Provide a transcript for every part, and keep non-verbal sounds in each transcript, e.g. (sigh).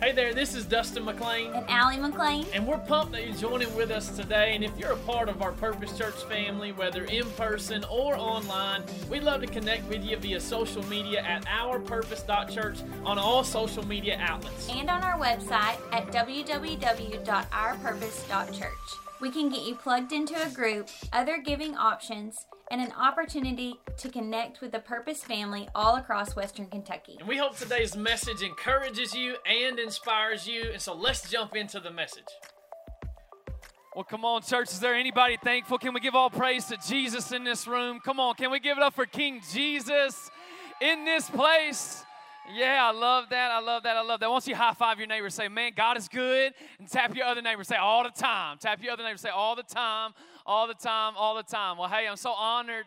Hey there, this is Dustin McLean. And Allie McLean. And we're pumped that you're joining with us today. And if you're a part of our Purpose Church family, whether in person or online, we'd love to connect with you via social media at ourpurpose.church on all social media outlets. And on our website at www.ourpurpose.church. We can get you plugged into a group, other giving options, and an opportunity to connect with the Purpose family all across Western Kentucky. And we hope today's message encourages you and inspires you. And so let's jump into the message. Well, come on, church. Is there anybody thankful? Can we give all praise to Jesus in this room? Come on, can we give it up for King Jesus in this place? Yeah, I love that. I love that. I love that. Once you high five your neighbor, say, Man, God is good. And tap your other neighbor, say, All the time. Tap your other neighbor, say, All the time, all the time, all the time. Well, hey, I'm so honored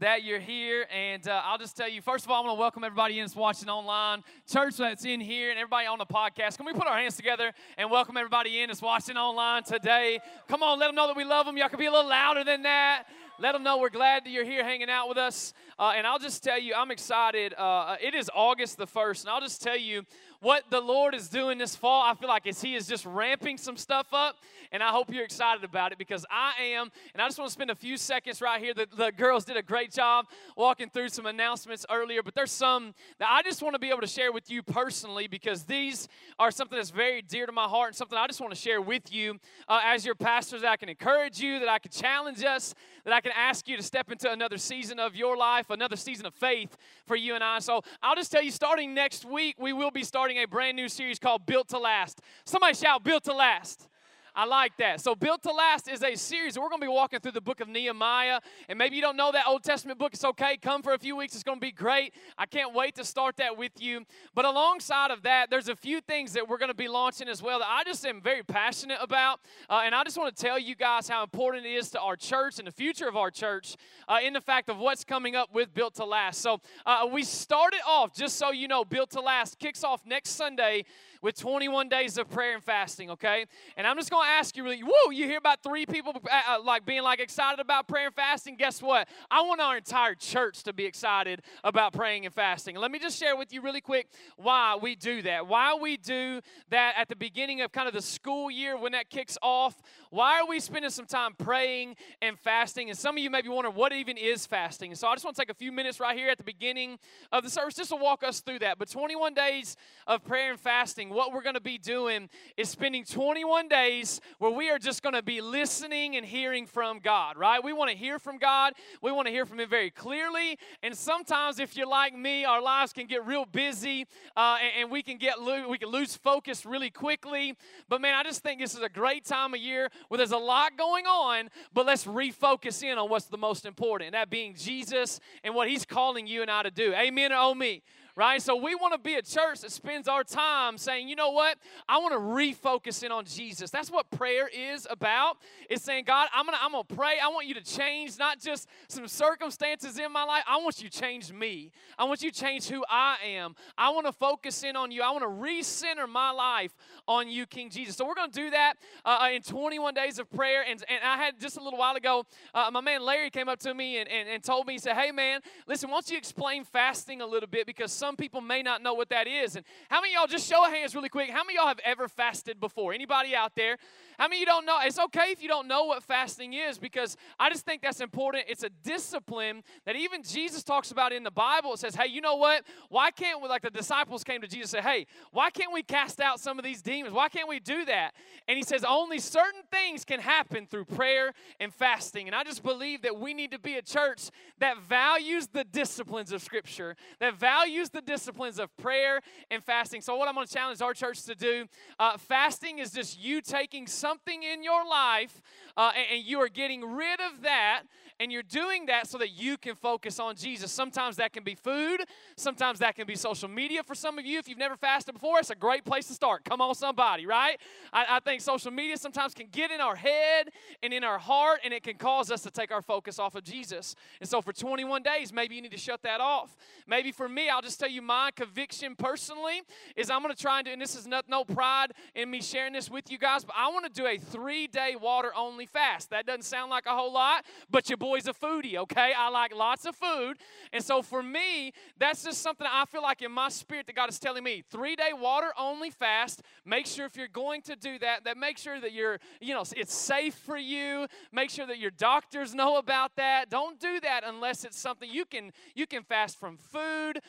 that you're here. And uh, I'll just tell you, first of all, I want to welcome everybody in that's watching online, church that's in here, and everybody on the podcast. Can we put our hands together and welcome everybody in that's watching online today? Come on, let them know that we love them. Y'all can be a little louder than that. Let them know we're glad that you're here hanging out with us. Uh, and I'll just tell you, I'm excited. Uh, it is August the 1st, and I'll just tell you what the Lord is doing this fall. I feel like is He is just ramping some stuff up, and I hope you're excited about it because I am. And I just want to spend a few seconds right here. The, the girls did a great job walking through some announcements earlier, but there's some that I just want to be able to share with you personally because these are something that's very dear to my heart and something I just want to share with you uh, as your pastors. That I can encourage you, that I can challenge us, that I can ask you to step into another season of your life, another season of faith for you and I. So I'll just tell you, starting next week, we will be starting a brand new series called Built to Last. Somebody shout, Built to Last. I like that. So, Built to Last is a series. We're going to be walking through the book of Nehemiah. And maybe you don't know that Old Testament book. It's okay. Come for a few weeks. It's going to be great. I can't wait to start that with you. But alongside of that, there's a few things that we're going to be launching as well that I just am very passionate about. Uh, and I just want to tell you guys how important it is to our church and the future of our church uh, in the fact of what's coming up with Built to Last. So, uh, we started off, just so you know, Built to Last kicks off next Sunday with 21 days of prayer and fasting, okay? And I'm just going to ask you really, whoa, you hear about three people uh, uh, like being like excited about prayer and fasting? Guess what? I want our entire church to be excited about praying and fasting. let me just share with you really quick why we do that. Why we do that at the beginning of kind of the school year when that kicks off. Why are we spending some time praying and fasting? And some of you may be wondering what even is fasting. And so I just want to take a few minutes right here at the beginning of the service just to walk us through that. But 21 days of prayer and fasting what we're going to be doing is spending 21 days where we are just going to be listening and hearing from God, right? We want to hear from God. We want to hear from Him very clearly. And sometimes, if you're like me, our lives can get real busy uh, and, and, we can get lo- we can lose focus really quickly. But man, I just think this is a great time of year where there's a lot going on, but let's refocus in on what's the most important, that being Jesus and what He's calling you and I to do. Amen or oh me right? So we want to be a church that spends our time saying, you know what? I want to refocus in on Jesus. That's what prayer is about. It's saying, God, I'm gonna, I'm gonna pray. I want you to change not just some circumstances in my life. I want you to change me. I want you to change who I am. I want to focus in on you. I want to recenter my life on you, King Jesus. So we're gonna do that uh, in 21 days of prayer. And, and I had just a little while ago, uh, my man Larry came up to me and, and, and told me, he said, hey man, listen, why don't you explain fasting a little bit because some people may not know what that is. And how many y'all, just show of hands really quick, how many y'all have ever fasted before? Anybody out there? How many you don't know? It's okay if you don't know what fasting is because I just think that's important. It's a discipline that even Jesus talks about in the Bible. It says, hey, you know what? Why can't we, like the disciples came to Jesus and said, hey, why can't we cast out some of these demons? Why can't we do that? And he says, only certain things can happen through prayer and fasting. And I just believe that we need to be a church that values the disciplines of Scripture, that values the disciplines of prayer and fasting. So, what I'm going to challenge our church to do uh, fasting is just you taking something in your life uh, and, and you are getting rid of that and you're doing that so that you can focus on Jesus. Sometimes that can be food, sometimes that can be social media for some of you. If you've never fasted before, it's a great place to start. Come on, somebody, right? I, I think social media sometimes can get in our head and in our heart, and it can cause us to take our focus off of Jesus. And so for 21 days, maybe you need to shut that off. Maybe for me, I'll just tell you my conviction personally is I'm going to try and do, and this is not, no pride in me sharing this with you guys, but I want to do a three day water only fast. That doesn't sound like a whole lot, but your boy's a foodie, okay? I like lots of food. And so for me, that's just something I feel like in my spirit that God is telling me three day water only fast. Make sure if you're going to do that, that make sure that you're, you know, it's safe for you. Make sure that your doctors know about that. Don't do that unless it's something you can you can fast from food.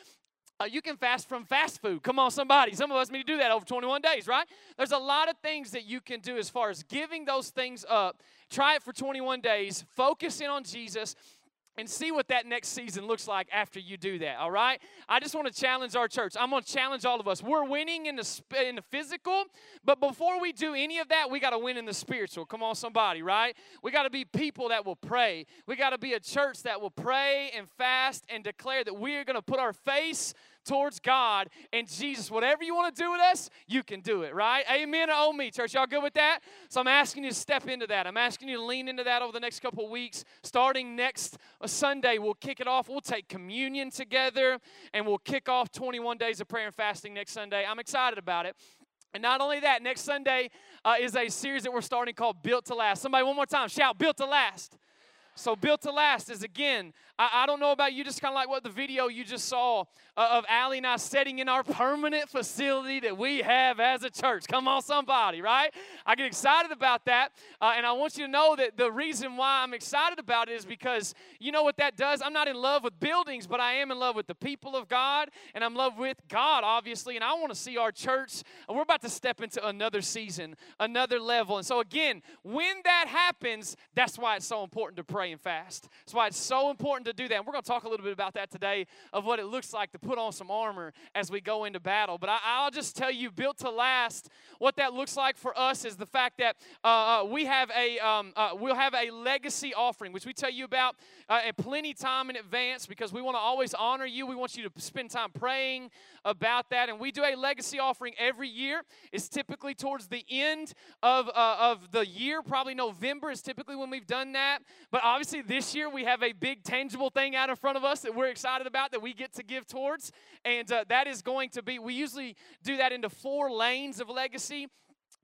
Uh, you can fast from fast food. Come on, somebody. Some of us need to do that over 21 days, right? There's a lot of things that you can do as far as giving those things up. Try it for 21 days. Focus in on Jesus and see what that next season looks like after you do that all right? I just want to challenge our church. I'm going to challenge all of us. We're winning in the in the physical but before we do any of that we got to win in the spiritual. Come on somebody right? We got to be people that will pray. We got to be a church that will pray and fast and declare that we are going to put our face towards God and Jesus. Whatever you want to do with us, you can do it, right? Amen oh me, church. Y'all good with that? So I'm asking you to step into that. I'm asking you to lean into that over the next couple weeks. Starting next uh, Sunday, we'll kick it off. We'll take communion together and we'll kick off 21 days of prayer and fasting next Sunday. I'm excited about it. And not only that, next Sunday uh, is a series that we're starting called Built to Last. Somebody, one more time, shout, Built to Last. So, built to last is again, I, I don't know about you, just kind of like what the video you just saw uh, of Allie and I setting in our permanent facility that we have as a church. Come on, somebody, right? I get excited about that. Uh, and I want you to know that the reason why I'm excited about it is because you know what that does? I'm not in love with buildings, but I am in love with the people of God, and I'm in love with God, obviously. And I want to see our church, we're about to step into another season, another level. And so, again, when that happens, that's why it's so important to pray and fast. That's why it's so important to do that. And we're going to talk a little bit about that today of what it looks like to put on some armor as we go into battle. But I, will just tell you, built to last, what that looks like for us is the fact that uh, uh, we have a um, uh, we'll have a legacy offering, which we tell you about uh, at plenty time in advance because we want to always honor you. We want you to spend time praying about that, and we do a legacy offering every year. It's typically towards the end of uh, of the year, probably November is typically when we've done that. But obviously, this year we have a big tangible thing out in front of us that we're excited about that we get to give towards. And uh, that is going to be, we usually do that into four lanes of legacy.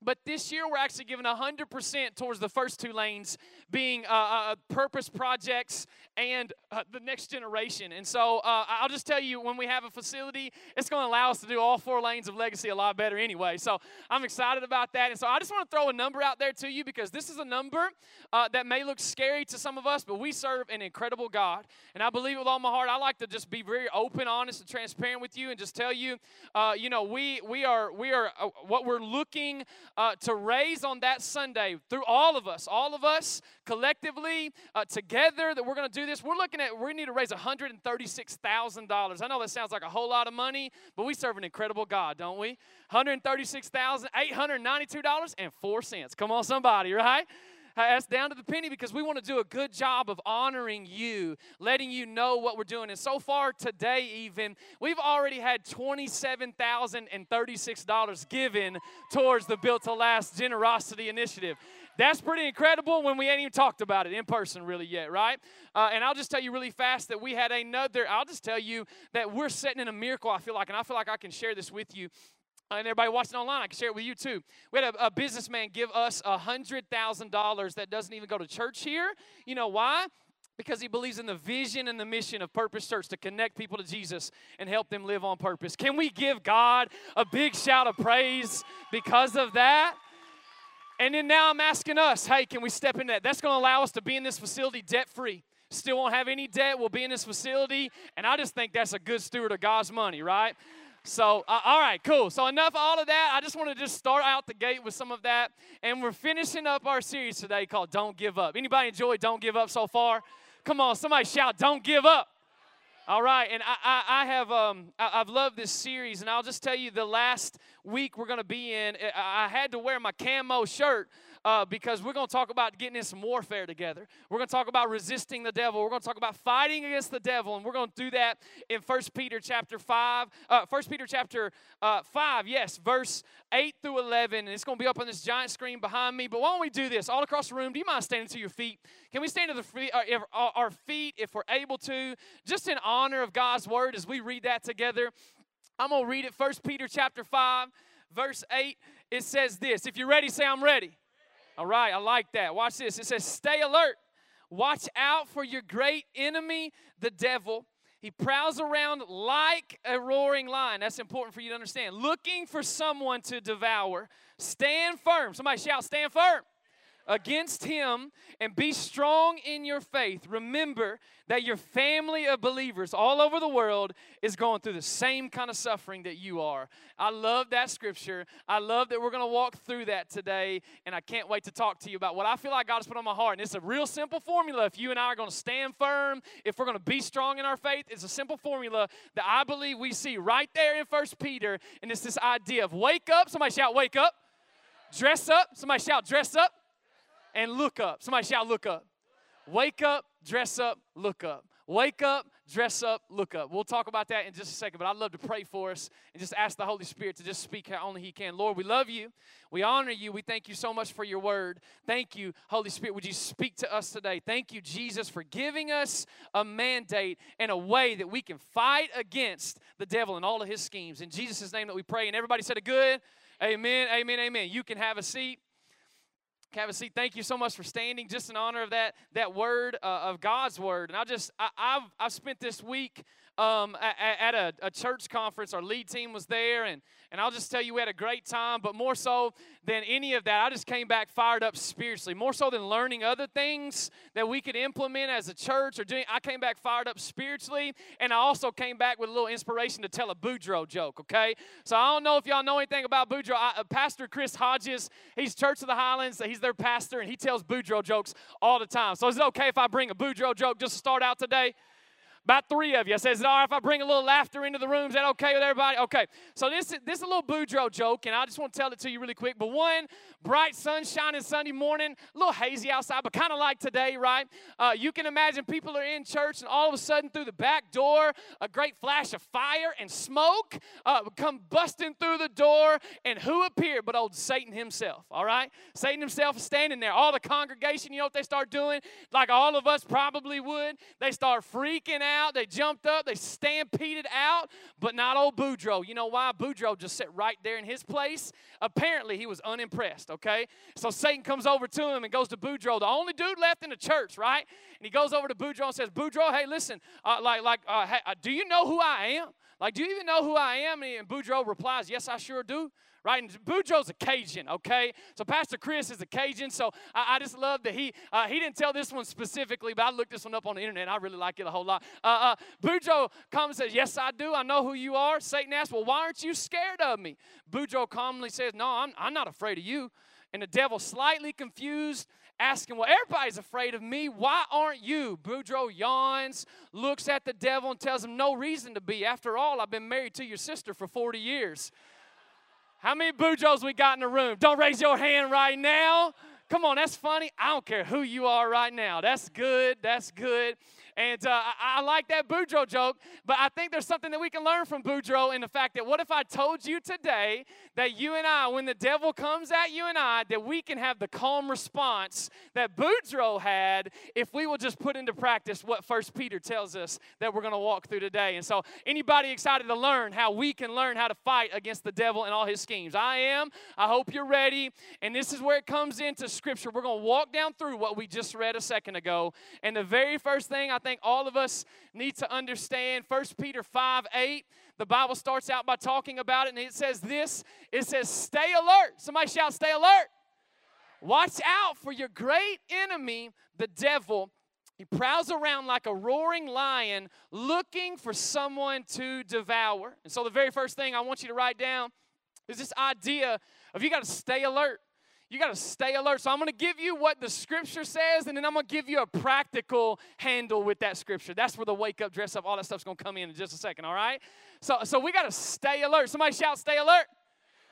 But this year, we're actually giving 100% towards the first two lanes being uh, uh, purpose projects and uh, the next generation. And so uh, I'll just tell you, when we have a facility, it's going to allow us to do all four lanes of legacy a lot better anyway. So I'm excited about that. And so I just want to throw a number out there to you because this is a number uh, that may look scary to some of us, but we serve an incredible God. And I believe with all my heart, I like to just be very open, honest, and transparent with you and just tell you, uh, you know, we, we are, we are what we're looking uh, to raise on that Sunday through all of us, all of us collectively uh, together that we're going to do this. We're looking at, we need to raise $136,000. I know that sounds like a whole lot of money, but we serve an incredible God, don't we? $136,892.04. Come on, somebody, right? That's down to the penny because we want to do a good job of honoring you, letting you know what we're doing. And so far today, even, we've already had $27,036 given towards the Built to Last Generosity Initiative. That's pretty incredible when we ain't even talked about it in person really yet, right? Uh, and I'll just tell you really fast that we had another, I'll just tell you that we're setting in a miracle, I feel like, and I feel like I can share this with you Uh, and everybody watching online, I can share it with you too. We had a, a businessman give us a $100,000 that doesn't even go to church here. You know why? Because he believes in the vision and the mission of Purpose Church to connect people to Jesus and help them live on purpose. Can we give God a big shout of praise because of that? And then now I'm asking us, hey, can we step in that? That's going to allow us to be in this facility debt free. Still won't have any debt. We'll be in this facility. And I just think that's a good steward of God's money, right? So, uh, all right, cool. So, enough all of that. I just want to just start out the gate with some of that. And we're finishing up our series today called Don't Give Up. Anybody enjoy Don't Give Up so far? Come on, somebody shout, Don't Give Up. All right, and I, I, I have um, I, have loved this series, and I'll just tell you the last week we're going to be in. I had to wear my camo shirt uh, because we're going to talk about getting in some warfare together. We're going to talk about resisting the devil. We're going to talk about fighting against the devil, and we're going to do that in First Peter chapter 5. Uh, 1 Peter chapter uh, 5, yes, verse 8 through 11, and it's going to be up on this giant screen behind me. But why don't we do this all across the room? Do you mind standing to your feet? Can we stand to the feet, uh, uh, our feet if we're able to, just in honor of God's word as we read that together? I'm going to read it. First Peter chapter 5, verse 8. It says this. If you're ready, say, I'm ready. All right, I like that. Watch this. It says, Stay alert. Watch out for your great enemy, the devil. He prowls around like a roaring lion. That's important for you to understand. Looking for someone to devour. Stand firm. Somebody shout, Stand firm against him and be strong in your faith. Remember that your family of believers all over the world is going through the same kind of suffering that you are. I love that scripture. I love that we're going to walk through that today, and I can't wait to talk to you about what I feel like God has put on my heart. And it's a real simple formula. If you and I are going to stand firm, if we're going to be strong in our faith, it's a simple formula that I believe we see right there in First Peter, and it's this idea of wake up. Somebody shout, wake up. Dress up. Somebody shout, dress up and look up. Somebody shout, look up. Wake up, dress up, look up. Wake up, dress up, look up. We'll talk about that in just a second, but I'd love to pray for us and just ask the Holy Spirit to just speak how only He can. Lord, we love you. We honor you. We thank you so much for your word. Thank you, Holy Spirit. Would you speak to us today? Thank you, Jesus, for giving us a mandate and a way that we can fight against the devil and all of his schemes. In Jesus' name that we pray. And everybody said a good amen, amen, amen. You can have a seat. Have a seat. Thank you so much for standing, just in honor of that that word uh, of God's word. And I just I, have I've spent this week um, at, a, a, church conference. Our lead team was there, and, and I'll just tell you, we had a great time. But more so than any of that, I just came back fired up spiritually. More so than learning other things that we could implement as a church or doing, I came back fired up spiritually, and I also came back with a little inspiration to tell a Boudreaux joke, okay? So I don't know if y'all know anything about Boudreaux. I, uh, pastor Chris Hodges, he's Church of the Highlands, he's their pastor, and he tells Boudreaux jokes all the time. So is it okay if I bring a Boudreaux joke just to start out today? About three of you. I says, all right if I bring a little laughter into the room? Is that okay with everybody? Okay. So this, is this is a little Boudreaux joke, and I just want to tell it to you really quick. But one, bright sunshine Sunday morning, a little hazy outside, but kind of like today, right? Uh, you can imagine people are in church, and all of a sudden through the back door, a great flash of fire and smoke uh, come busting through the door, and who appeared but old Satan himself, all right? Satan himself is standing there. All the congregation, you know what they start doing? Like all of us probably would. They start freaking out out, they jumped up, they stampeded out, but not old Boudreaux. You know why? Boudreaux just sat right there in his place. Apparently, he was unimpressed, okay? So Satan comes over to him and goes to Boudreaux, the only dude left in the church, right? And he goes over to Boudreaux and says, Boudreaux, hey, listen, uh, like, like, uh, hey, uh, do you know who I am? Like, do you even know who I am? And Boudreaux replies, Yes, I sure do right? And Boudreaux's a Cajun, okay? So Pastor Chris is a Cajun, so I, I just love that he uh, he didn't tell this one specifically, but I looked this one up on the internet. I really like it a whole lot. Uh, uh, Boudreaux comes and says, "Yes, I do. I know who you are." Satan asks, "Well, why aren't you scared of me?" Boudreaux calmly says, "No, I'm I'm not afraid of you." And the devil, slightly confused, asking, Well, everybody's afraid of me. Why aren't you? Boudreaux yawns, looks at the devil, and tells him, No reason to be. After all, I've been married to your sister for 40 years. How many Boudreauxs we got in the room? Don't raise your hand right now. Come on, that's funny. I don't care who you are right now. That's good. That's good. And uh, I, I, like that Boudreaux joke, but I think there's something that we can learn from Boudreaux in the fact that what if I told you today that you and I, when the devil comes at you and I, that we can have the calm response that Boudreaux had if we will just put into practice what First Peter tells us that we're going to walk through today. And so, anybody excited to learn how we can learn how to fight against the devil and all his schemes? I am. I hope you're ready. And this is where it comes into Scripture. We're going to walk down through what we just read a second ago. And the very first thing I think all of us need to understand. 1 Peter 5 8, the Bible starts out by talking about it, and it says this it says, Stay alert. Somebody shout, Stay alert. Watch out for your great enemy, the devil. He prowls around like a roaring lion looking for someone to devour. And so, the very first thing I want you to write down is this idea of you got to stay alert you got to stay alert. So I'm going to give you what the scripture says, and then I'm going to give you a practical handle with that scripture. That's where the wake up, dress up, all that stuff's going to come in in just a second, all right? So, so we got to stay alert. Somebody shout, stay alert.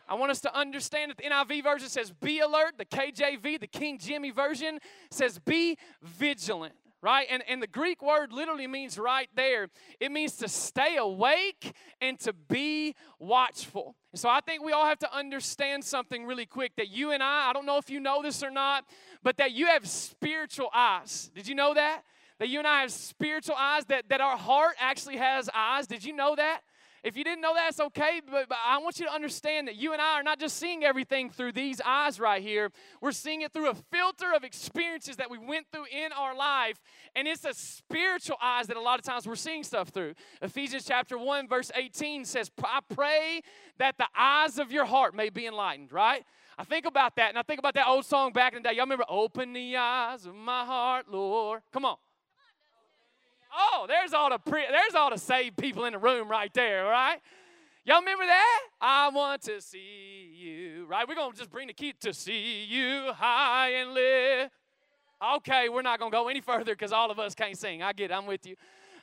I want us to understand that the NIV version says be alert, the KJV, the King Jimmy version says be vigilant right? And, and the Greek word literally means right there, it means to stay awake and to be watchful. And so I think we all have to understand something really quick that you and I, I don't know if you know this or not, but that you have spiritual eyes. Did you know that? That you and I have spiritual eyes, that, that our heart actually has eyes. Did you know that? If you didn't know that, it's okay, but, but, I want you to understand that you and I are not just seeing everything through these eyes right here. We're seeing it through a filter of experiences that we went through in our life, and it's a spiritual eyes that a lot of times we're seeing stuff through. Ephesians chapter 1, verse 18 says, I pray that the eyes of your heart may be enlightened, right? I think about that, and I think about that old song back in the day. Y'all remember, Open the eyes of my heart, Lord. Come on. Oh, there's all the pre- there's all the saved people in the room right there, right? Y'all remember that? I want to see you, right? We're gonna just bring the key to see you high and live. Okay, we're not gonna go any further because all of us can't sing. I get it, I'm with you.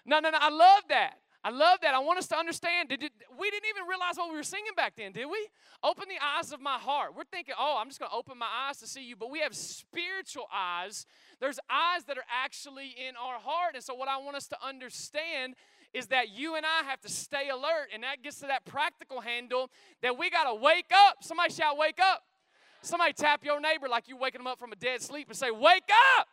No, no, no, I love that. I love that. I want us to understand. Did, we didn't even realize what we were singing back then, did we? Open the eyes of my heart. We're thinking, oh, I'm just going to open my eyes to see you. But we have spiritual eyes. There's eyes that are actually in our heart. And so, what I want us to understand is that you and I have to stay alert. And that gets to that practical handle that we got to wake up. Somebody shout, wake up. Somebody tap your neighbor like you're waking them up from a dead sleep and say, wake up.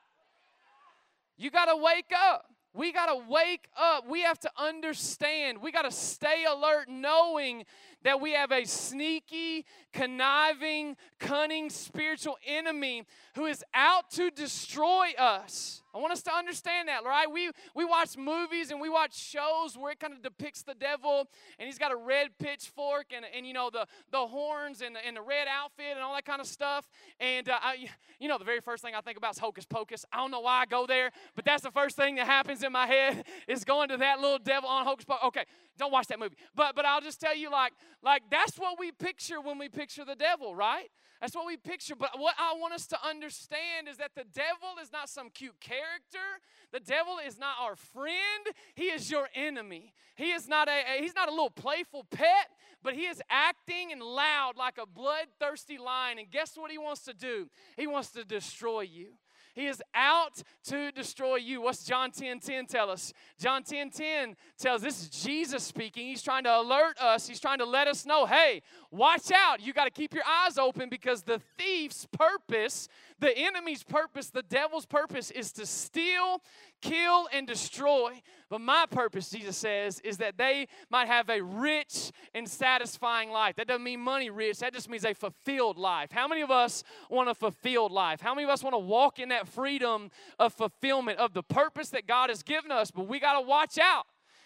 You got to wake up. We got to wake up. We have to understand. We got to stay alert, knowing that we have a sneaky, conniving, cunning spiritual enemy who is out to destroy us. I want us to understand that, right? We, we watch movies and we watch shows where it kind of depicts the devil and he's got a red pitchfork and, and you know, the, the horns and the, and the red outfit and all that kind of stuff. And, uh, I, you know, the very first thing I think about is Hocus Pocus. I don't know why I go there, but that's the first thing that happens in my (laughs) head is going to that little devil on Hocus Pocus. Okay, don't watch that movie. But, but I'll just tell you, like, like that's what we picture when we picture the devil, right? That's what we picture. But what I want us to understand is that the devil is not some cute character. The devil is not our friend. He is your enemy. He is not a, a he's not a little playful pet, but he is acting and loud like a bloodthirsty lion. And guess what he wants to do? He wants to destroy you. He is out to destroy you. What's John 10 10 tell us? John 10 10 tells this is Jesus speaking. He's trying to alert us, he's trying to let us know hey, watch out. You got to keep your eyes open because the thief's purpose, the enemy's purpose, the devil's purpose is to steal, kill, and destroy. But my purpose, Jesus says, is that they might have a rich and satisfying life. That doesn't mean money rich, that just means a fulfilled life. How many of us want a fulfilled life? How many of us want to walk in that freedom of fulfillment of the purpose that God has given us? But we got to watch out.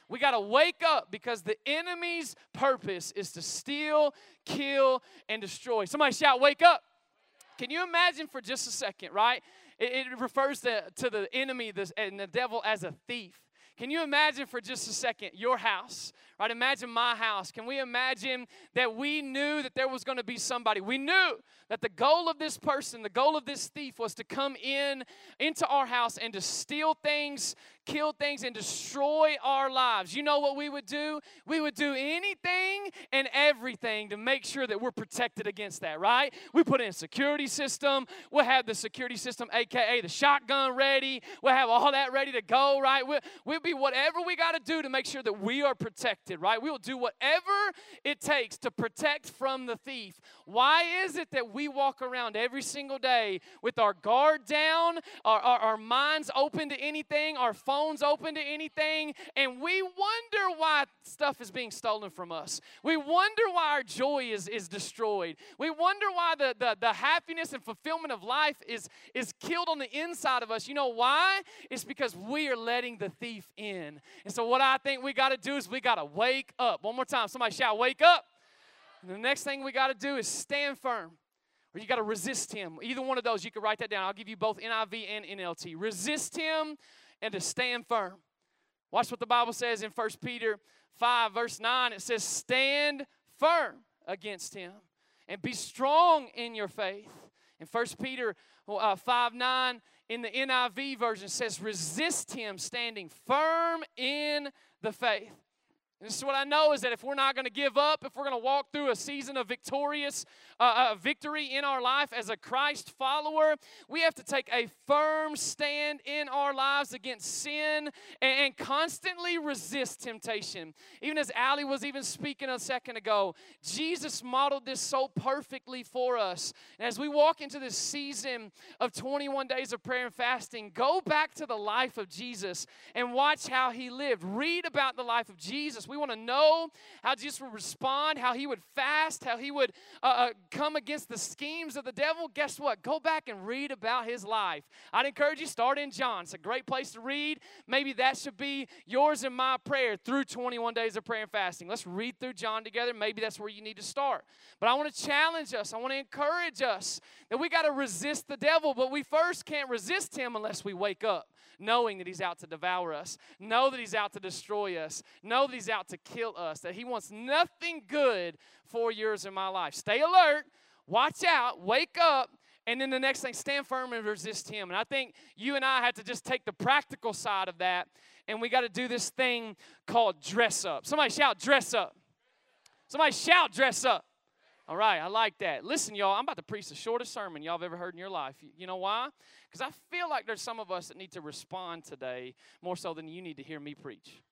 We got to wake up because the enemy's purpose is to steal, kill, and destroy. Somebody shout, Wake up. Can you imagine for just a second, right? It, it refers to, to the enemy this, and the devil as a thief. Can you imagine for just a second your house, right? Imagine my house. Can we imagine that we knew that there was going to be somebody? We knew that the goal of this person, the goal of this thief was to come in into our house and to steal things, kill things, and destroy our lives. You know what we would do? We would do anything and everything to make sure that we're protected against that, right? We put in security system. We'll have the security system, aka the shotgun, ready. We'll have all that ready to go, right? We'll, we'll be whatever we got to do to make sure that we are protected, right? We will do whatever it takes to protect from the thief. Why is it that we walk around every single day with our guard down, our, our, our minds open to anything, our phones open to anything, and we wonder why stuff is being stolen from us. We wonder why our joy is, is destroyed. We wonder why the, the, the happiness and fulfillment of life is, is killed on the inside of us. You know why? It's because we are letting the thief in. And so, what I think we got to do is we got to wake up. One more time. Somebody shout, Wake up. And the next thing we got to do is stand firm or you got to resist him. Either one of those, you can write that down. I'll give you both NIV and NLT. Resist him and to stand firm. Watch what the Bible says in 1 Peter 5, verse 9. It says, Stand firm against him and be strong in your faith. In 1 Peter uh, 5 9, in the NIV version, says, Resist him standing firm in the faith. This is what I know is that if we're not going to give up, if we're going to walk through a season of victorious uh, uh, victory in our life as a Christ follower, we have to take a firm stand in our lives against sin and, and constantly resist temptation. Even as Allie was even speaking a second ago, Jesus modeled this so perfectly for us. And as we walk into this season of 21 days of prayer and fasting, go back to the life of Jesus and watch how he lived. Read about the life of Jesus. We want to know how Jesus would respond, how he would fast, how he would uh, uh, come against the schemes of the devil. Guess what? Go back and read about his life. I'd encourage you start in John. It's a great place to read. Maybe that should be yours and my prayer through 21 days of prayer and fasting. Let's read through John together. Maybe that's where you need to start. But I want to challenge us. I want to encourage us that we got to resist the devil, but we first can't resist him unless we wake up knowing that he's out to devour us, know that he's out to destroy us, know that he's out to kill us, that he wants nothing good for yours in my life. Stay alert, watch out, wake up, and then the next thing, stand firm and resist him. And I think you and I have to just take the practical side of that, and we got to do this thing called dress up. Somebody shout, dress up. Somebody shout, dress up. All right, I like that. Listen, y'all, I'm about to preach the shortest sermon y'all have ever heard in your life. You know why? Because I feel like there's some of us that need to respond today more so than you need to hear me preach.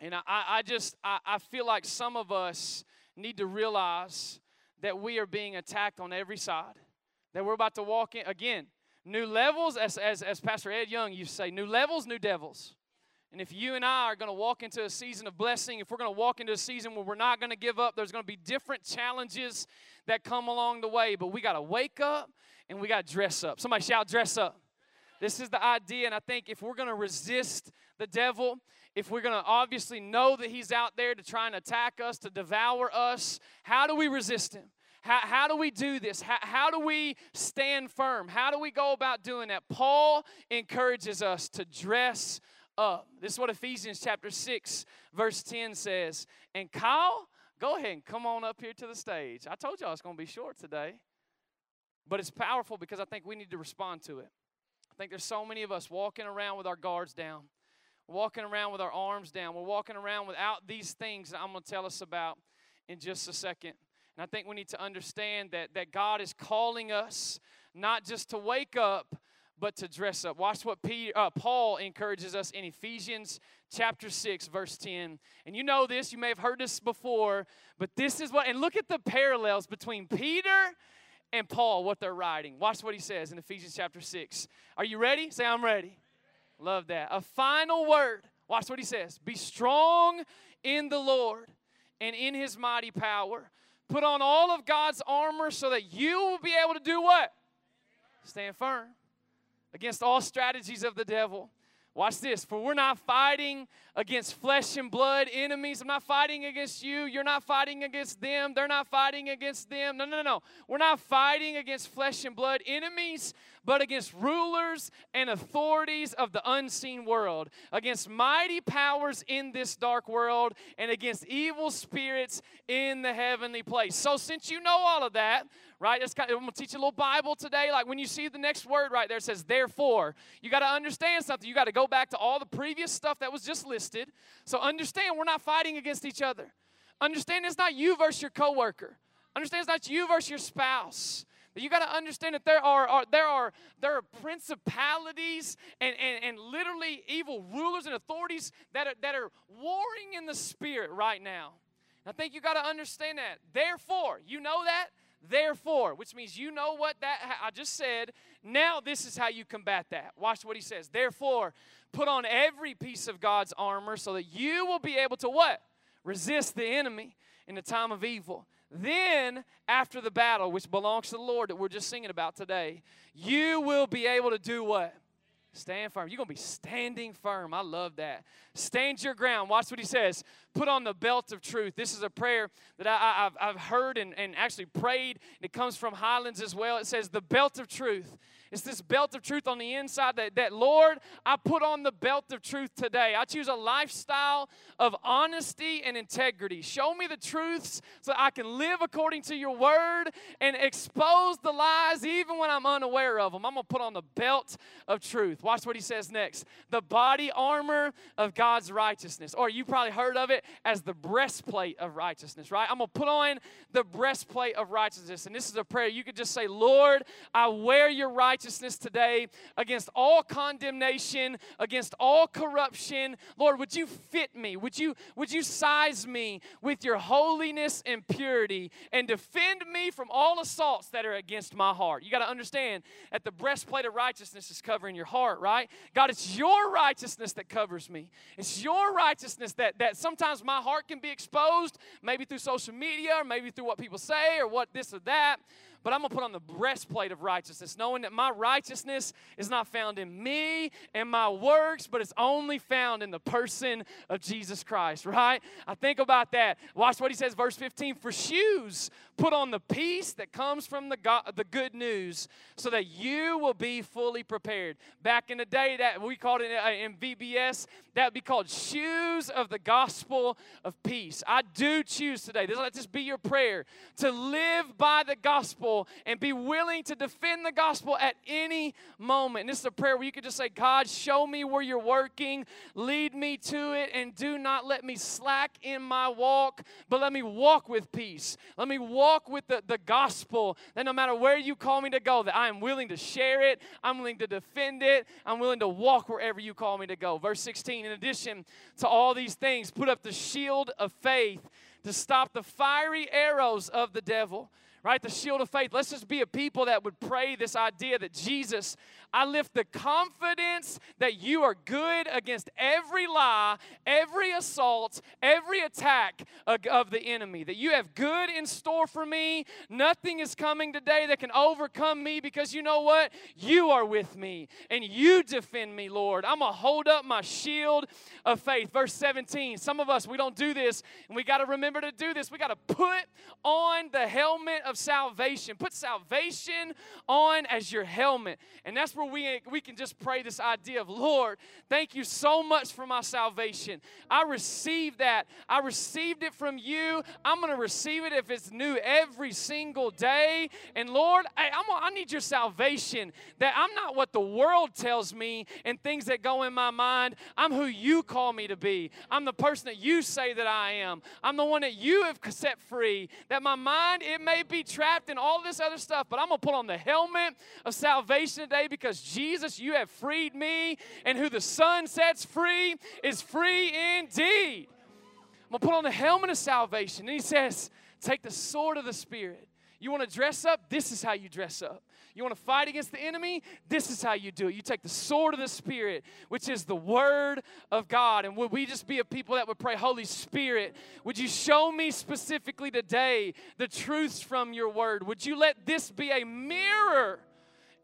And I, I just, I, I feel like some of us need to realize that we are being attacked on every side. That we're about to walk in, again, new levels, as, as, as Pastor Ed Young used to say, new levels, new devils. And if you and I are going to walk into a season of blessing, if we're going to walk into a season where we're not going to give up, there's going to be different challenges that come along the way. But we got to wake up and we got to dress up. Somebody shout, dress up. This is the idea. And I think if we're going to resist the devil, if we're going to obviously know that he's out there to try and attack us, to devour us, how do we resist him? How, how do we do this? How, how do we stand firm? How do we go about doing that? Paul encourages us to dress up. This is what Ephesians chapter 6, verse 10 says. And Kyle, go ahead and come on up here to the stage. I told y'all it's going to be short today, but it's powerful because I think we need to respond to it. I think there's so many of us walking around with our guards down, walking around with our arms down. We're walking around without these things that I'm going to tell us about in just a second. And I think we need to understand that, that God is calling us not just to wake up, but to dress up. Watch what Peter, uh, Paul encourages us in Ephesians chapter 6, verse 10. And you know this, you may have heard this before, but this is what, and look at the parallels between Peter and Paul, what they're writing. Watch what he says in Ephesians chapter 6. Are you ready? Say, I'm ready. Love that. A final word. Watch what he says Be strong in the Lord and in his mighty power. Put on all of God's armor so that you will be able to do what? Stand firm against all strategies of the devil. Watch this. For we're not fighting against flesh and blood enemies. I'm not fighting against you. You're not fighting against them. They're not fighting against them. No, no, no. We're not fighting against flesh and blood enemies, but against rulers and authorities of the unseen world, against mighty powers in this dark world, and against evil spirits in the heavenly place. So, since you know all of that, right? Kind of, I'm going to teach you a little Bible today. Like when you see the next word right there, it says therefore. You got to understand something. You got to go back to all the previous stuff that was just listed. So understand we're not fighting against each other. Understand it's not you versus your coworker. Understand it's not you versus your spouse. You got to understand that there are, are, there are there are principalities and, and, and literally evil rulers and authorities that are, that are warring in the spirit right now. I think you got to understand that. Therefore, you know that Therefore, which means you know what that I just said. Now, this is how you combat that. Watch what he says. Therefore, put on every piece of God's armor so that you will be able to what? Resist the enemy in the time of evil. Then, after the battle, which belongs to the Lord that we're just singing about today, you will be able to do what? Stand firm. You're going to be standing firm. I love that. Stand your ground. Watch what he says. Put on the belt of truth. This is a prayer that I, have I've heard and, and actually prayed. It comes from Highlands as well. It says, The belt of truth. It's this belt of truth on the inside that, that, Lord, I put on the belt of truth today. I choose a lifestyle of honesty and integrity. Show me the truths so I can live according to your word and expose the lies even when I'm unaware of them. I'm going to put on the belt of truth. Watch what he says next the body armor of God's righteousness. Or you probably heard of it as the breastplate of righteousness, right? I'm going to put on the breastplate of righteousness. And this is a prayer. You could just say, Lord, I wear your righteousness righteousness today against all condemnation, against all corruption. Lord, would you fit me? Would you, would you size me with your holiness and purity and defend me from all assaults that are against my heart? You got to understand that the breastplate of righteousness is covering your heart, right? God, it's your righteousness that covers me. It's your righteousness that, that sometimes my heart can be exposed, maybe through social media or maybe through what people say or what this or that but I'm going to put on the breastplate of righteousness, knowing that my righteousness is not found in me and my works, but it's only found in the person of Jesus Christ, right? I think about that. Watch what he says, verse 15 For shoes, put on the peace that comes from the, God, the good news so that you will be fully prepared. Back in the day, that we called it uh, in VBS, that would be called shoes of the gospel of peace. I do choose today, let this be your prayer, to live by the gospel gospel and be willing to defend the gospel at any moment. And this is a prayer where you could just say, God, show me where you're working, lead me to it, and do not let me slack in my walk, but let me walk with peace. Let me walk with the, the gospel that no matter where you call me to go, that I am willing to share it, I'm willing to defend it, I'm willing to walk wherever you call me to go. Verse 16, in addition to all these things, put up the shield of faith to stop the fiery arrows of the devil right? The shield of faith. Let's just be a people that would pray this idea that Jesus, I lift the confidence that you are good against every lie, every assault, every attack of the enemy, that you have good in store for me. Nothing is coming today that can overcome me because you know what? You are with me and you defend me, Lord. I'm going to hold up my shield of faith. Verse 17. Some of us, we don't do this, and we got to remember to do this. We got to put on the helmet of salvation. Put salvation on as your helmet. And that's where we, we can just pray this idea of, Lord, thank you so much for my salvation. I received that. I received it from you. I'm going to receive it if it's new every single day. And Lord, I, I'm, I need your salvation that I'm not what the world tells me and things that go in my mind. I'm who you call me to be. I'm the person that you say that I am. I'm the one that you have set free. That my mind, it may be trapped in all this other stuff, but I'm going to put on the helmet of salvation today because Jesus, you have freed me, and who the Son sets free is free indeed. I'm to put on the helmet of salvation. And he says, Take the sword of the Spirit. You want to dress up? This is how you dress up. You want to fight against the enemy? This is how you do it. You take the sword of the Spirit, which is the Word of God. And would we just be a people that would pray, Holy Spirit, would you show me specifically today the truths from your Word? Would you let this be a mirror?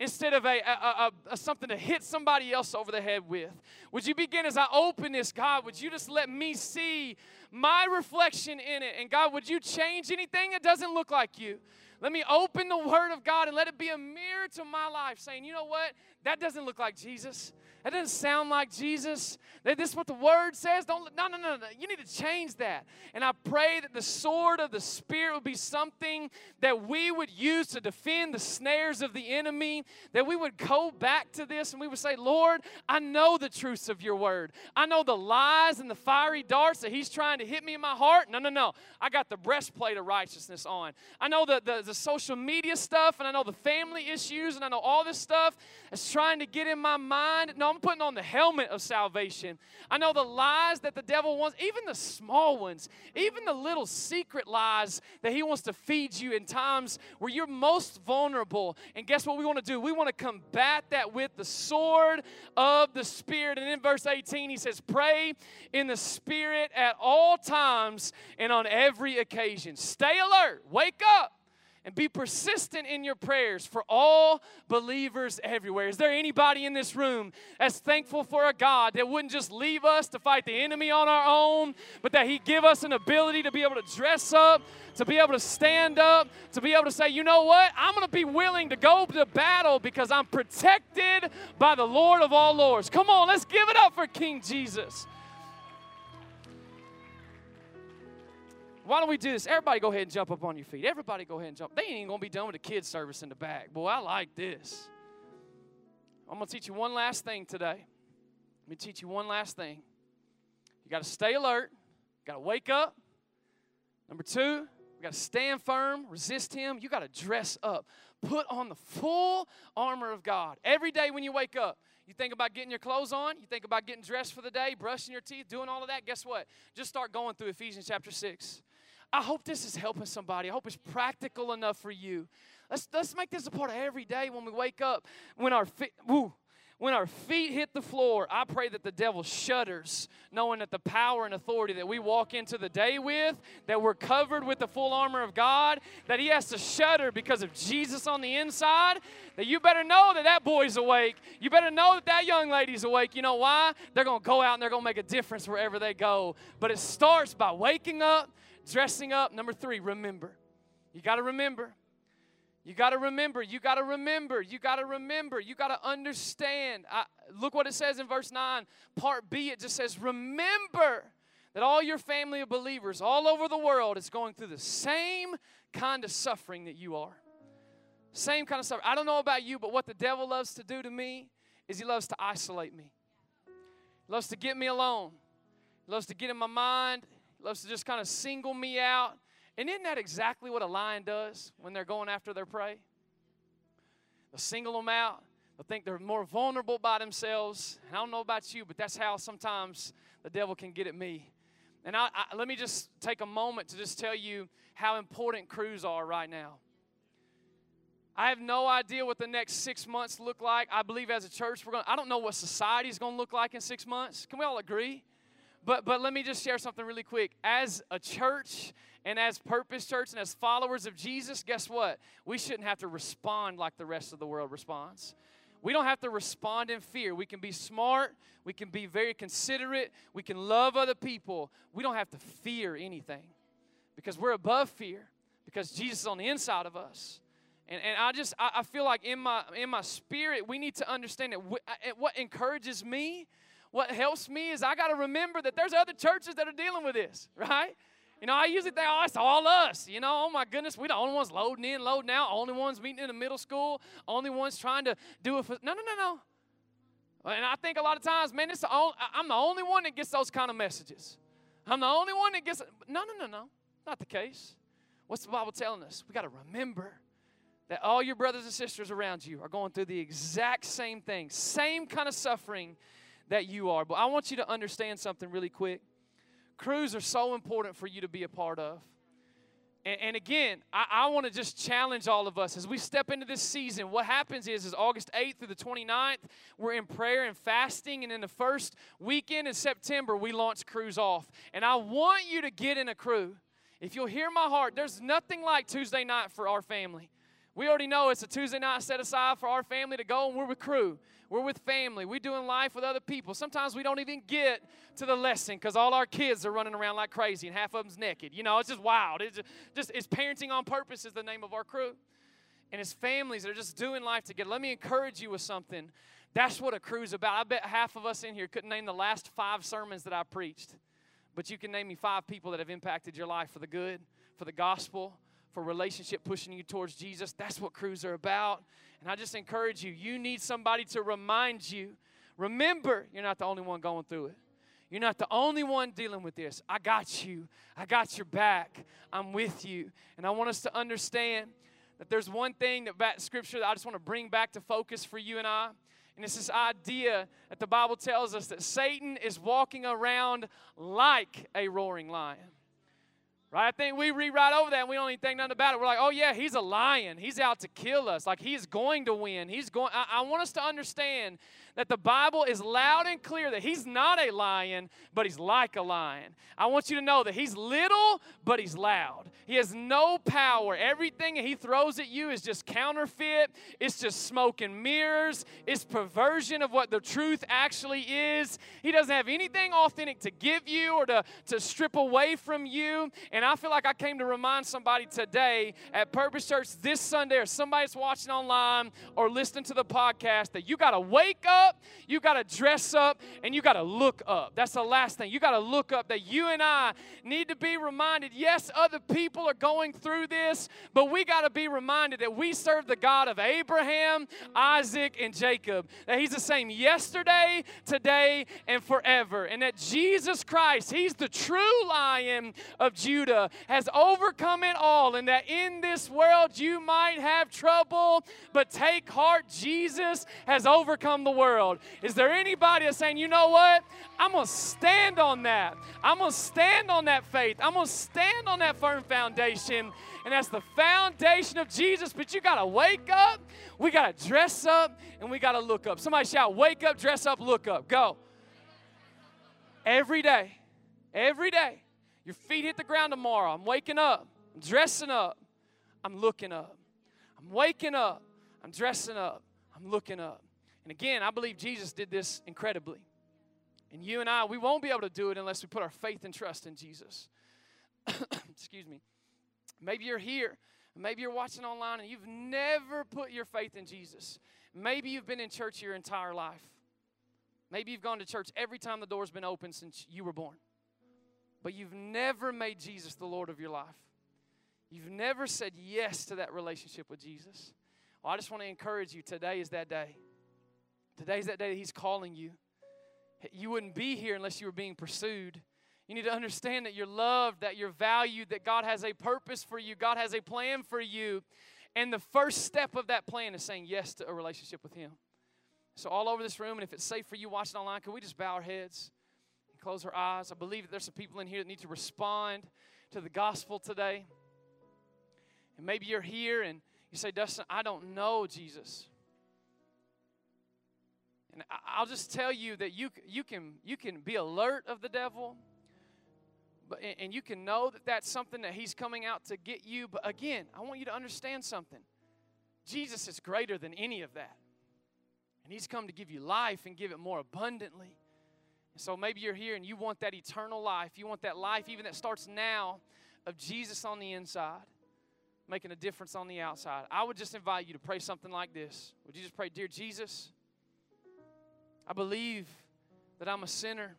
Instead of a, a, a, a, something to hit somebody else over the head with? Would you begin as I open this, God? Would you just let me see my reflection in it? And God, would you change anything that doesn't look like you? Let me open the Word of God and let it be a mirror to my life, saying, you know what? That doesn't look like Jesus. That doesn't sound like Jesus. This is what the word says. Don't no, no, no, no. You need to change that. And I pray that the sword of the Spirit would be something that we would use to defend the snares of the enemy. That we would go back to this and we would say, Lord, I know the truths of your word. I know the lies and the fiery darts that he's trying to hit me in my heart. No, no, no. I got the breastplate of righteousness on. I know the, the, the social media stuff and I know the family issues and I know all this stuff that's trying to get in my mind. No, I'm putting on the helmet of salvation. I know the lies that the devil wants, even the small ones, even the little secret lies that he wants to feed you in times where you're most vulnerable. And guess what we want to do? We want to combat that with the sword of the Spirit. And in verse 18, he says, Pray in the Spirit at all times and on every occasion. Stay alert, wake up and be persistent in your prayers for all believers everywhere. Is there anybody in this room as thankful for a God that wouldn't just leave us to fight the enemy on our own, but that He give us an ability to be able to dress up, to be able to stand up, to be able to say, you know what? I'm going to be willing to go to battle because I'm protected by the Lord of all lords. Come on, let's give it up for King Jesus. Why don't we do this? Everybody go ahead and jump up on your feet. Everybody go ahead and jump. They ain't even gonna be done with the kids' service in the back. Boy, I like this. I'm gonna teach you one last thing today. Let me teach you one last thing. You gotta stay alert, you gotta wake up. Number two, you gotta stand firm, resist him. You gotta dress up. Put on the full armor of God. Every day when you wake up, you think about getting your clothes on, you think about getting dressed for the day, brushing your teeth, doing all of that. Guess what? Just start going through Ephesians chapter 6. I hope this is helping somebody. I hope it's practical enough for you. Let's, let's make this a part of every day when we wake up. When our feet, woo, when our feet hit the floor, I pray that the devil shudders, knowing that the power and authority that we walk into the day with, that we're covered with the full armor of God, that he has to shudder because of Jesus on the inside. That you better know that that boy's awake. You better know that that young lady's awake. You know why? They're going to go out and they're going to make a difference wherever they go. But it starts by waking up dressing up. Number three, remember. You got to remember. You got to remember. You got to remember. You got to remember. You got to understand. I, look what it says in verse 9, part B. It just says, Remember that all your family of believers all over the world is going through the same kind of suffering that you are. Same kind of suffering. I don't know about you, but what the devil loves to do to me is he loves to isolate me. He loves to get me alone. He loves to get in my mind loves to just kind of single me out. And isn't that exactly what a lion does when they're going after their prey? They'll single them out. They'll think they're more vulnerable by themselves. I don't know about you, but that's how sometimes the devil can get at me. And I, I, let me just take a moment to just tell you how important crews are right now. I have no idea what the next six months look like. I believe as a church, we're going. I don't know what society is going to look like in six months. Can we all agree? But, but let me just share something really quick. As a church and as Purpose Church and as followers of Jesus, guess what? We shouldn't have to respond like the rest of the world responds. We don't have to respond in fear. We can be smart. We can be very considerate. We can love other people. We don't have to fear anything because we're above fear because Jesus is on the inside of us. And, and I just, I, I feel like in my, in my spirit, we need to understand that uh, what encourages me what helps me is I got to remember that there's other churches that are dealing with this, (laughs) right? You know, I usually think, oh, it's all us. You know, oh my goodness, we're the only ones loading in, loading out, only ones meeting in the middle school, only ones trying to do it for. No, no, no, no. And I think a lot of times, man, it's the only, I'm the only one that gets those kind of messages. I'm the only one that gets. No, no, no, no. Not the case. What's the Bible telling us? We got to remember that all your brothers and sisters around you are going through the exact same thing, same kind of suffering that you are. But I want you to understand something really quick. Crews are so important for you to be a part of. And, and again, I, I want to just challenge all of us as we step into this season. What happens is, is August 8th through the 29th, we're in prayer and fasting. And in the first weekend in September, we launch Crews off. And I want you to get in a crew. If you'll hear my heart, there's nothing like Tuesday night for our family. We already know it's a Tuesday night set aside for our family to go, and we're with crew. We're with family. We're doing life with other people. Sometimes we don't even get to the lesson because all our kids are running around like crazy and half of them's naked. You know, it's just wild. It's just, it's parenting on purpose is the name of our crew. And it's families that are just doing life together. Let me encourage you with something. That's what a crew's about. I bet half of us in here couldn't name the last five sermons that I preached. But you can name me five people that have impacted your life for the good, for the gospel, for relationship pushing you towards Jesus. That's what crews are about. And I just encourage you, you need somebody to remind you. Remember, you're not the only one going through it. You're not the only one dealing with this. I got you. I got your back. I'm with you. And I want us to understand that there's one thing that back, scripture that I just want to bring back to focus for you and I. And it's this idea that the Bible tells us that Satan is walking around like a roaring lion. Right? I think we read right over that and we don't even think nothing about it. We're like, oh yeah, he's a lion. He's out to kill us. Like he's going to win. He's going. I, I want us to understand that the Bible is loud and clear that he's not a lion, but he's like a lion. I want you to know that he's little, but he's loud. He has no power. Everything he throws at you is just counterfeit, it's just smoke and mirrors, it's perversion of what the truth actually is. He doesn't have anything authentic to give you or to, to strip away from you. And I feel like I came to remind somebody today at Purpose Church this Sunday, or somebody that's watching online or listening to the podcast, that you got to wake up up, you got to dress up, and you got to look up. That's the last thing. You got to look up that you and I need to be reminded yes, other people are going through this, but we got to be reminded that we serve the God of Abraham, Isaac, and Jacob. That He's the same yesterday, today, and forever. And that Jesus Christ, He's the true lion of Judah, has overcome it all. And that in this world you might have trouble, but take heart, Jesus has overcome the world world. Is there anybody that's saying, you know what? I'm going to stand on that. I'm going to stand on that faith. I'm going to stand on that firm foundation. And that's the foundation of Jesus. But you got to wake up, we got to dress up, and we got to look up. Somebody shout, wake up, dress up, look up. Go. Every day, every day. Your feet hit the ground tomorrow. I'm waking up, I'm dressing up, I'm looking up. I'm waking up, I'm dressing up, I'm looking up. And again, I believe Jesus did this incredibly. And you and I, we won't be able to do it unless we put our faith and trust in Jesus. (coughs) Excuse me. Maybe you're here. Maybe you're watching online and you've never put your faith in Jesus. Maybe you've been in church your entire life. Maybe you've gone to church every time the door's been open since you were born. But you've never made Jesus the Lord of your life. You've never said yes to that relationship with Jesus. Well, I just want to encourage you today is that day. Today's that day that He's calling you. You wouldn't be here unless you were being pursued. You need to understand that you're loved, that you're valued, that God has a purpose for you, God has a plan for you. And the first step of that plan is saying yes to a relationship with Him. So, all over this room, and if it's safe for you watching online, can we just bow our heads and close our eyes? I believe that there's some people in here that need to respond to the gospel today. And maybe you're here and you say, Dustin, I don't know Jesus. And I'll just tell you that you, you, can, you can be alert of the devil, but, and you can know that that's something that he's coming out to get you. But again, I want you to understand something Jesus is greater than any of that. And he's come to give you life and give it more abundantly. And so maybe you're here and you want that eternal life. You want that life, even that starts now, of Jesus on the inside, making a difference on the outside. I would just invite you to pray something like this. Would you just pray, Dear Jesus? I believe that I'm a sinner,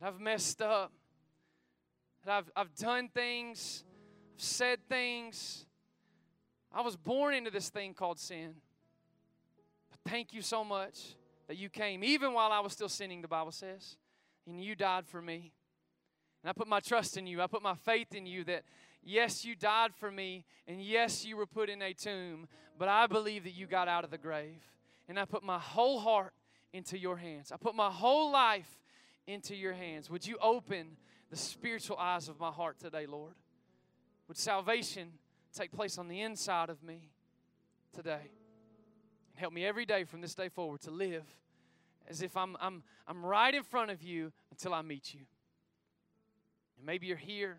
that I've messed up, that I've, I've done things, I've said things. I was born into this thing called sin. But thank you so much that you came, even while I was still sinning, the Bible says, and you died for me. And I put my trust in you, I put my faith in you that yes, you died for me, and yes, you were put in a tomb, but I believe that you got out of the grave. And I put my whole heart into your hands. I put my whole life into your hands. Would you open the spiritual eyes of my heart today, Lord? Would salvation take place on the inside of me today? And help me every day from this day forward to live as if I'm, I'm, I'm right in front of you until I meet you. And maybe you're here,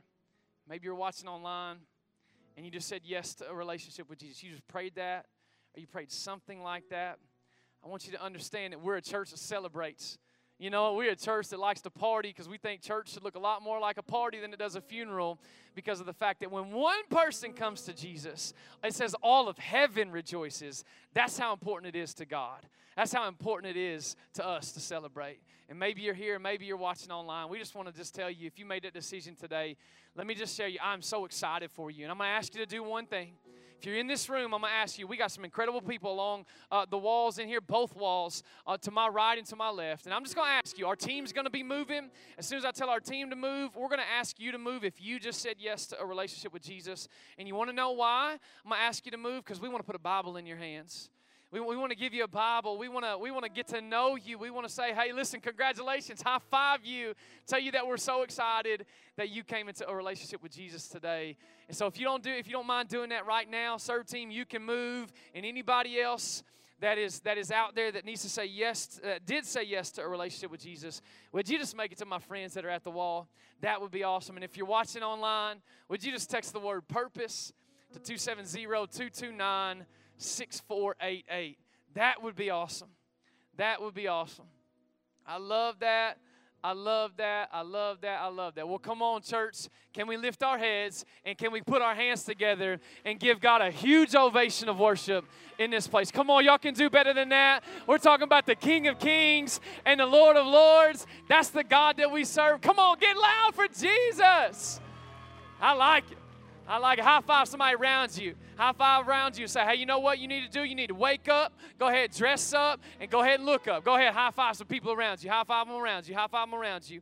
maybe you're watching online, and you just said yes to a relationship with Jesus. You just prayed that, or you prayed something like that. I want you to understand that we're a church that celebrates. You know, we're a church that likes to party because we think church should look a lot more like a party than it does a funeral because of the fact that when one person comes to Jesus, it says all of heaven rejoices. That's how important it is to God. That's how important it is to us to celebrate. And maybe you're here, maybe you're watching online. We just want to just tell you if you made that decision today, let me just tell you, I'm so excited for you. And I'm going to ask you to do one thing. If you're in this room, I'm going to ask you, we got some incredible people along uh, the walls in here, both walls, uh, to my right and to my left. And I'm just going to ask you, our team's going to be moving. As soon as I tell our team to move, we're going to ask you to move if you just said yes to a relationship with Jesus. And you want to know why? I'm going to ask you to move because we want to put a Bible in your hands. We, we want to give you a Bible. We want to we want to get to know you. We want to say, hey, listen, congratulations, high five you, tell you that we're so excited that you came into a relationship with Jesus today. And so if you don't do if you don't mind doing that right now, serve team, you can move. And anybody else that is that is out there that needs to say yes, uh, did say yes to a relationship with Jesus, would you just make it to my friends that are at the wall? That would be awesome. And if you're watching online, would you just text the word purpose to 270 229 6488. That would be awesome. That would be awesome. I love that. I love that. I love that. I love that. Well, come on, church. Can we lift our heads and can we put our hands together and give God a huge ovation of worship in this place? Come on, y'all can do better than that. We're talking about the King of Kings and the Lord of Lords. That's the God that we serve. Come on, get loud for Jesus. I like it. I like. High five somebody around you. High five around you. Say, hey, you know what you need to do? You need to wake up, go ahead, dress up, and go ahead and look up. Go ahead, high five some people around you. High five them around you. High five them around you.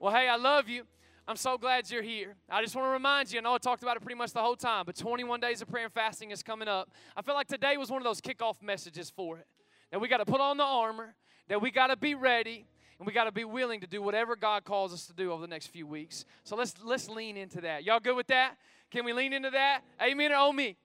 Well, hey, I love you. I'm so glad you're here. I just want to remind you, I know I talked about it pretty much the whole time, but 21 days of prayer and fasting is coming up. I feel like today was one of those kickoff messages for it. That we got to put on the armor, that we got to be ready, and we got to be willing to do whatever God calls us to do over the next few weeks. So let's let's lean into that. Y'all good with that? Can we lean into that? Amen or oh me?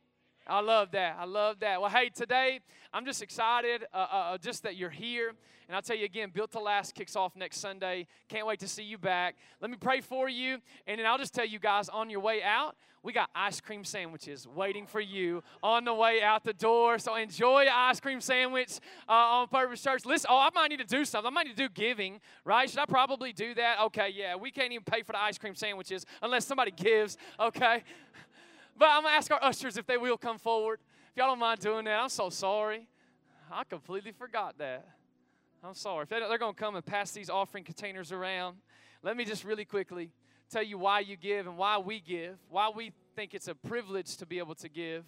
I love that. I love that. Well, hey, today I'm just excited uh, uh, uh, just that you're here. And I'll tell you again, Built to Last kicks off next Sunday. Can't wait to see you back. Let me pray for you. And then I'll just tell you guys on your way out, we got ice cream sandwiches waiting for you on the way out the door. So enjoy ice cream sandwich uh, on Purpose Church. Listen, oh, I might need to do something. I might need to do giving, right? Should I probably do that? Okay, yeah. We can't even pay for the ice cream sandwiches unless somebody gives, okay? But I'm going to ask our ushers if they will come forward. If y'all don't mind doing that, I'm so sorry. I completely forgot that. I'm sorry. If they're going to come and pass these offering containers around, let me just really quickly tell you why you give and why we give, why we think it's a privilege to be able to give,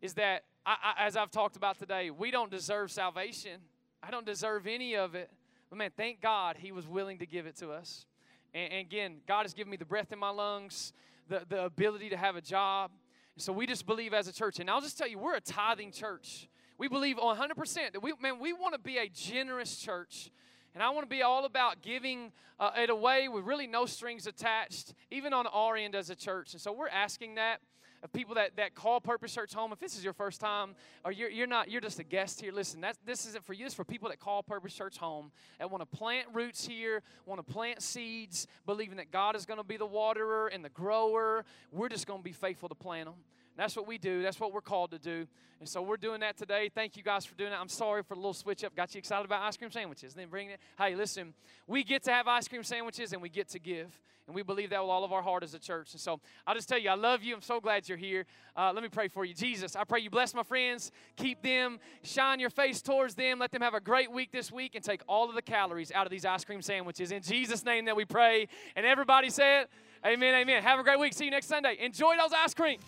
is that, I, I, as I've talked about today, we don't deserve salvation. I don't deserve any of it. But man, thank God He was willing to give it to us. And, and again, God has given me the breath in my lungs the, the ability to have a job. So we just believe as a church. And I'll just tell you, we're a tithing church. We believe 100% that we, man, we want to be a generous church. And I want to be all about giving uh, it away with really no strings attached, even on our end as a church. And so we're asking that of people that, that call Purpose Church home. If this is your first time or you're, you're not, you're just a guest here, listen, this isn't for you. It's for people that call Purpose Church home that want to plant roots here, want to plant seeds, believing that God is going to be the waterer and the grower. We're just going to be faithful to plant them. That's what we do. That's what we're called to do. And so we're doing that today. Thank you guys for doing it. I'm sorry for the little switch up. Got you excited about ice cream sandwiches. Then bring it. Hey, listen, we get to have ice cream sandwiches and we get to give. And we believe that with all of our heart as a church. And so I'll just tell you, I love you. I'm so glad you're here. Uh, let me pray for you. Jesus, I pray you bless my friends, keep them, shine your face towards them, let them have a great week this week, and take all of the calories out of these ice cream sandwiches. In Jesus' name that we pray. And everybody say it. Amen, amen. Have a great week. See you next Sunday. Enjoy those ice cream.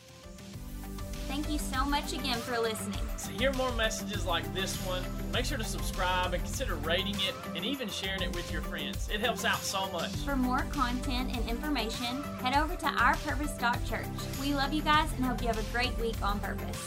Thank you so much again for listening. To hear more messages like this one, make sure to subscribe and consider rating it and even sharing it with your friends. It helps out so much. For more content and information, head over to ourpurpose.church. We love you guys and hope you have a great week on purpose.